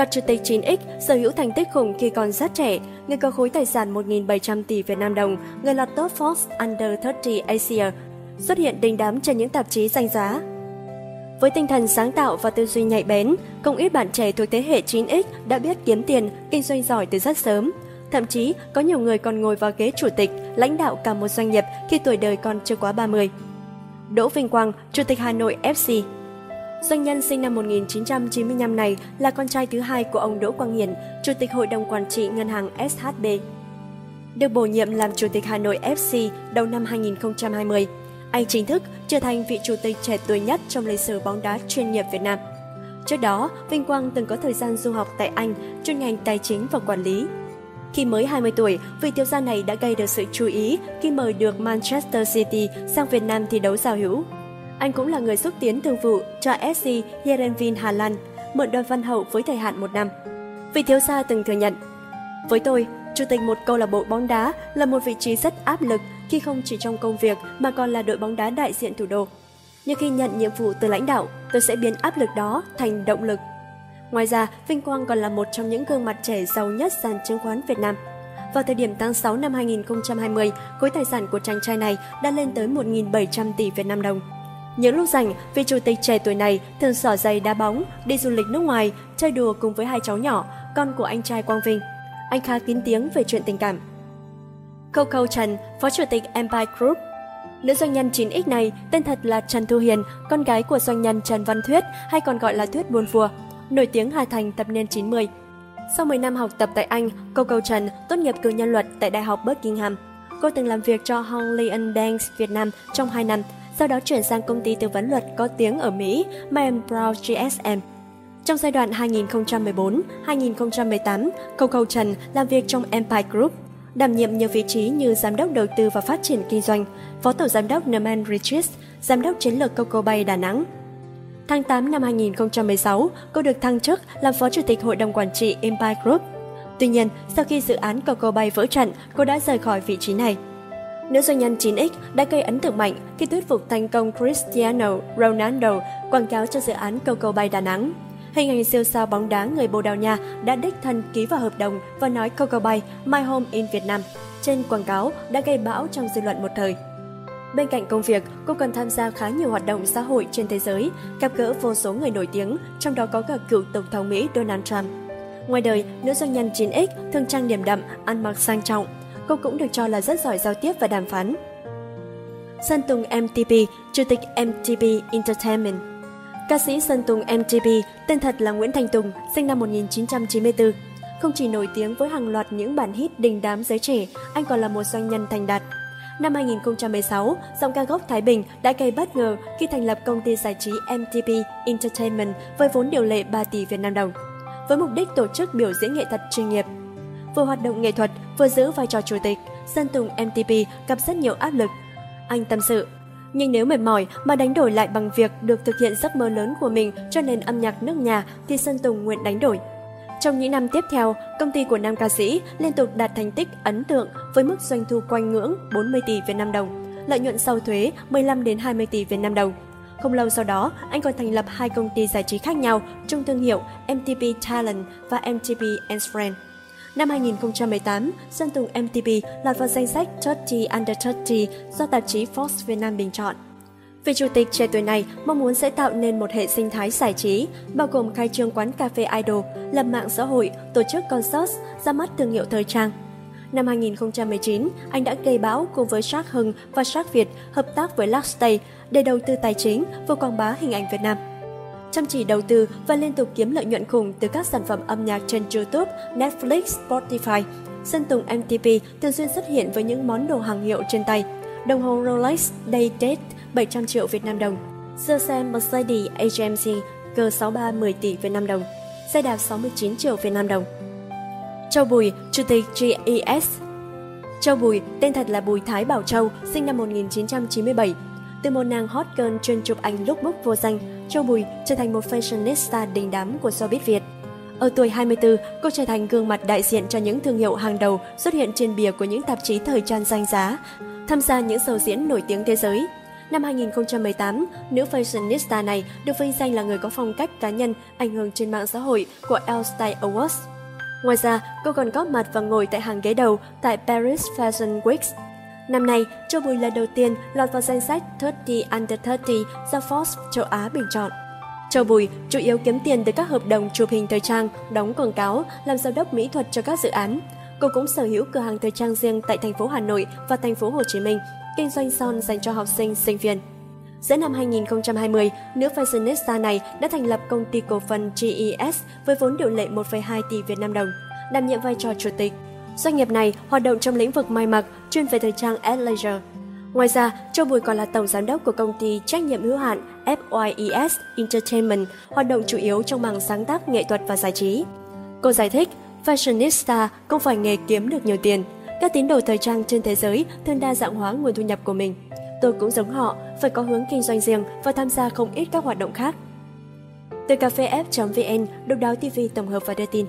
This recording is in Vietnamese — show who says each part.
Speaker 1: Loạt chủ tịch 9X sở hữu thành tích khủng khi còn rất trẻ, người có khối tài sản 1.700 tỷ Việt Nam đồng, người lọt top Forbes Under 30 Asia, xuất hiện đình đám trên những tạp chí danh giá. Với tinh thần sáng tạo và tư duy nhạy bén, không ít bạn trẻ thuộc thế hệ 9X đã biết kiếm tiền, kinh doanh giỏi từ rất sớm. Thậm chí, có nhiều người còn ngồi vào ghế chủ tịch, lãnh đạo cả một doanh nghiệp khi tuổi đời còn chưa quá 30. Đỗ Vinh Quang, Chủ tịch Hà Nội FC Doanh nhân sinh năm 1995 này là con trai thứ hai của ông Đỗ Quang Hiển, Chủ tịch Hội đồng Quản trị Ngân hàng SHB. Được bổ nhiệm làm Chủ tịch Hà Nội FC đầu năm 2020, anh chính thức trở thành vị chủ tịch trẻ tuổi nhất trong lịch sử bóng đá chuyên nghiệp Việt Nam. Trước đó, Vinh Quang từng có thời gian du học tại Anh, chuyên ngành tài chính và quản lý. Khi mới 20 tuổi, vị thiếu gia này đã gây được sự chú ý khi mời được Manchester City sang Việt Nam thi đấu giao hữu. Anh cũng là người xúc tiến thương vụ cho SC Heerenveen Hà Lan, mượn đoàn văn hậu với thời hạn một năm. Vị thiếu gia từng thừa nhận, với tôi, chủ tịch một câu lạc bộ bóng đá là một vị trí rất áp lực khi không chỉ trong công việc mà còn là đội bóng đá đại diện thủ đô. Nhưng khi nhận nhiệm vụ từ lãnh đạo, tôi sẽ biến áp lực đó thành động lực. Ngoài ra, Vinh Quang còn là một trong những gương mặt trẻ giàu nhất sàn chứng khoán Việt Nam. Vào thời điểm tháng 6 năm 2020, khối tài sản của chàng trai này đã lên tới 1.700 tỷ Việt Nam đồng. Những lúc rảnh, vị chủ tịch trẻ tuổi này thường xỏ giày đá bóng, đi du lịch nước ngoài, chơi đùa cùng với hai cháu nhỏ, con của anh trai Quang Vinh. Anh khá kín tiếng về chuyện tình cảm. Câu Câu Trần, Phó Chủ tịch Empire Group Nữ doanh nhân 9X này tên thật là Trần Thu Hiền, con gái của doanh nhân Trần Văn Thuyết hay còn gọi là Thuyết Buôn Phùa, nổi tiếng Hà Thành tập niên 90. Sau 10 năm học tập tại Anh, Coco Trần tốt nghiệp cử nhân luật tại Đại học Buckingham. Cô từng làm việc cho Hong Leon Banks Việt Nam trong 2 năm sau đó chuyển sang công ty tư vấn luật có tiếng ở Mỹ Mayan Brown GSM. Trong giai đoạn 2014-2018, Coco Trần làm việc trong Empire Group, đảm nhiệm nhiều vị trí như giám đốc đầu tư và phát triển kinh doanh, phó tổng giám đốc Norman Richards, giám đốc chiến lược Coco Bay Đà Nẵng. Tháng 8 năm 2016, cô được thăng chức làm phó chủ tịch hội đồng quản trị Empire Group. Tuy nhiên, sau khi dự án Coco Bay vỡ trận, cô đã rời khỏi vị trí này. Nữ doanh nhân 9X đã gây ấn tượng mạnh khi thuyết phục thành công Cristiano Ronaldo quảng cáo cho dự án cầu cầu bay Đà Nẵng. Hình ảnh siêu sao bóng đá người Bồ Đào Nha đã đích thân ký vào hợp đồng và nói Coco Bay My Home in Việt Nam. Trên quảng cáo đã gây bão trong dư luận một thời. Bên cạnh công việc, cô còn tham gia khá nhiều hoạt động xã hội trên thế giới, gặp gỡ vô số người nổi tiếng, trong đó có cả cựu Tổng thống Mỹ Donald Trump. Ngoài đời, nữ doanh nhân 9X thường trang điểm đậm, ăn mặc sang trọng, cô cũng được cho là rất giỏi giao tiếp và đàm phán. Sơn Tùng MTP, Chủ tịch MTP Entertainment Ca sĩ Sơn Tùng MTP, tên thật là Nguyễn Thành Tùng, sinh năm 1994. Không chỉ nổi tiếng với hàng loạt những bản hit đình đám giới trẻ, anh còn là một doanh nhân thành đạt. Năm 2016, giọng ca gốc Thái Bình đã gây bất ngờ khi thành lập công ty giải trí MTP Entertainment với vốn điều lệ 3 tỷ Việt Nam đồng, với mục đích tổ chức biểu diễn nghệ thuật chuyên nghiệp vừa hoạt động nghệ thuật, vừa giữ vai trò chủ tịch, Sơn Tùng MTP gặp rất nhiều áp lực. Anh tâm sự, nhưng nếu mệt mỏi mà đánh đổi lại bằng việc được thực hiện giấc mơ lớn của mình cho nền âm nhạc nước nhà thì Sơn Tùng nguyện đánh đổi. Trong những năm tiếp theo, công ty của nam ca sĩ liên tục đạt thành tích ấn tượng với mức doanh thu quanh ngưỡng 40 tỷ Việt Nam đồng, lợi nhuận sau thuế 15 đến 20 tỷ Việt Nam đồng. Không lâu sau đó, anh còn thành lập hai công ty giải trí khác nhau trong thương hiệu MTP Talent và MTP Friends. Năm 2018, Sơn Tùng MTP lọt vào danh sách 30 Under 30 do tạp chí Forbes Việt Nam bình chọn. Vị chủ tịch trẻ tuổi này mong muốn sẽ tạo nên một hệ sinh thái giải trí, bao gồm khai trương quán cà phê idol, lập mạng xã hội, tổ chức concert, ra mắt thương hiệu thời trang. Năm 2019, anh đã gây bão cùng với Shark Hưng và Shark Việt hợp tác với Luxstay để đầu tư tài chính và quảng bá hình ảnh Việt Nam chăm chỉ đầu tư và liên tục kiếm lợi nhuận khủng từ các sản phẩm âm nhạc trên YouTube, Netflix, Spotify. Sơn Tùng MTP thường xuyên xuất hiện với những món đồ hàng hiệu trên tay. Đồng hồ Rolex Daydate 700 triệu Việt Nam đồng. Sơ xe Mercedes AMG G63 10 tỷ Việt Nam đồng. Xe đạp 69 triệu Việt Nam đồng. Châu Bùi, Chủ tịch GES Châu Bùi, tên thật là Bùi Thái Bảo Châu, sinh năm 1997, từ một nàng hot girl chuyên chụp ảnh lookbook vô danh, Châu Bùi trở thành một fashionista đình đám của showbiz Việt. Ở tuổi 24, cô trở thành gương mặt đại diện cho những thương hiệu hàng đầu xuất hiện trên bìa của những tạp chí thời trang danh giá, tham gia những show diễn nổi tiếng thế giới. Năm 2018, nữ fashionista này được vinh danh là người có phong cách cá nhân ảnh hưởng trên mạng xã hội của Elle Style Awards. Ngoài ra, cô còn góp mặt và ngồi tại hàng ghế đầu tại Paris Fashion Week. Năm nay, Châu Bùi lần đầu tiên lọt vào danh sách 30 Under 30 do Forbes châu Á bình chọn. Châu Bùi chủ yếu kiếm tiền từ các hợp đồng chụp hình thời trang, đóng quảng cáo, làm giám đốc mỹ thuật cho các dự án. Cô cũng sở hữu cửa hàng thời trang riêng tại thành phố Hà Nội và thành phố Hồ Chí Minh, kinh doanh son dành cho học sinh, sinh viên. Giữa năm 2020, nữ fashionista này đã thành lập công ty cổ phần GES với vốn điều lệ 1,2 tỷ Việt Nam đồng, đảm nhiệm vai trò chủ tịch. Doanh nghiệp này hoạt động trong lĩnh vực may mặc, chuyên về thời trang athleisure. Ngoài ra, Châu Bùi còn là tổng giám đốc của công ty trách nhiệm hữu hạn FYES Entertainment, hoạt động chủ yếu trong mảng sáng tác nghệ thuật và giải trí. Cô giải thích, fashionista không phải nghề kiếm được nhiều tiền. Các tín đồ thời trang trên thế giới thường đa dạng hóa nguồn thu nhập của mình. Tôi cũng giống họ, phải có hướng kinh doanh riêng và tham gia không ít các hoạt động khác. Từ cafe f vn độc đáo TV tổng hợp và đưa tin.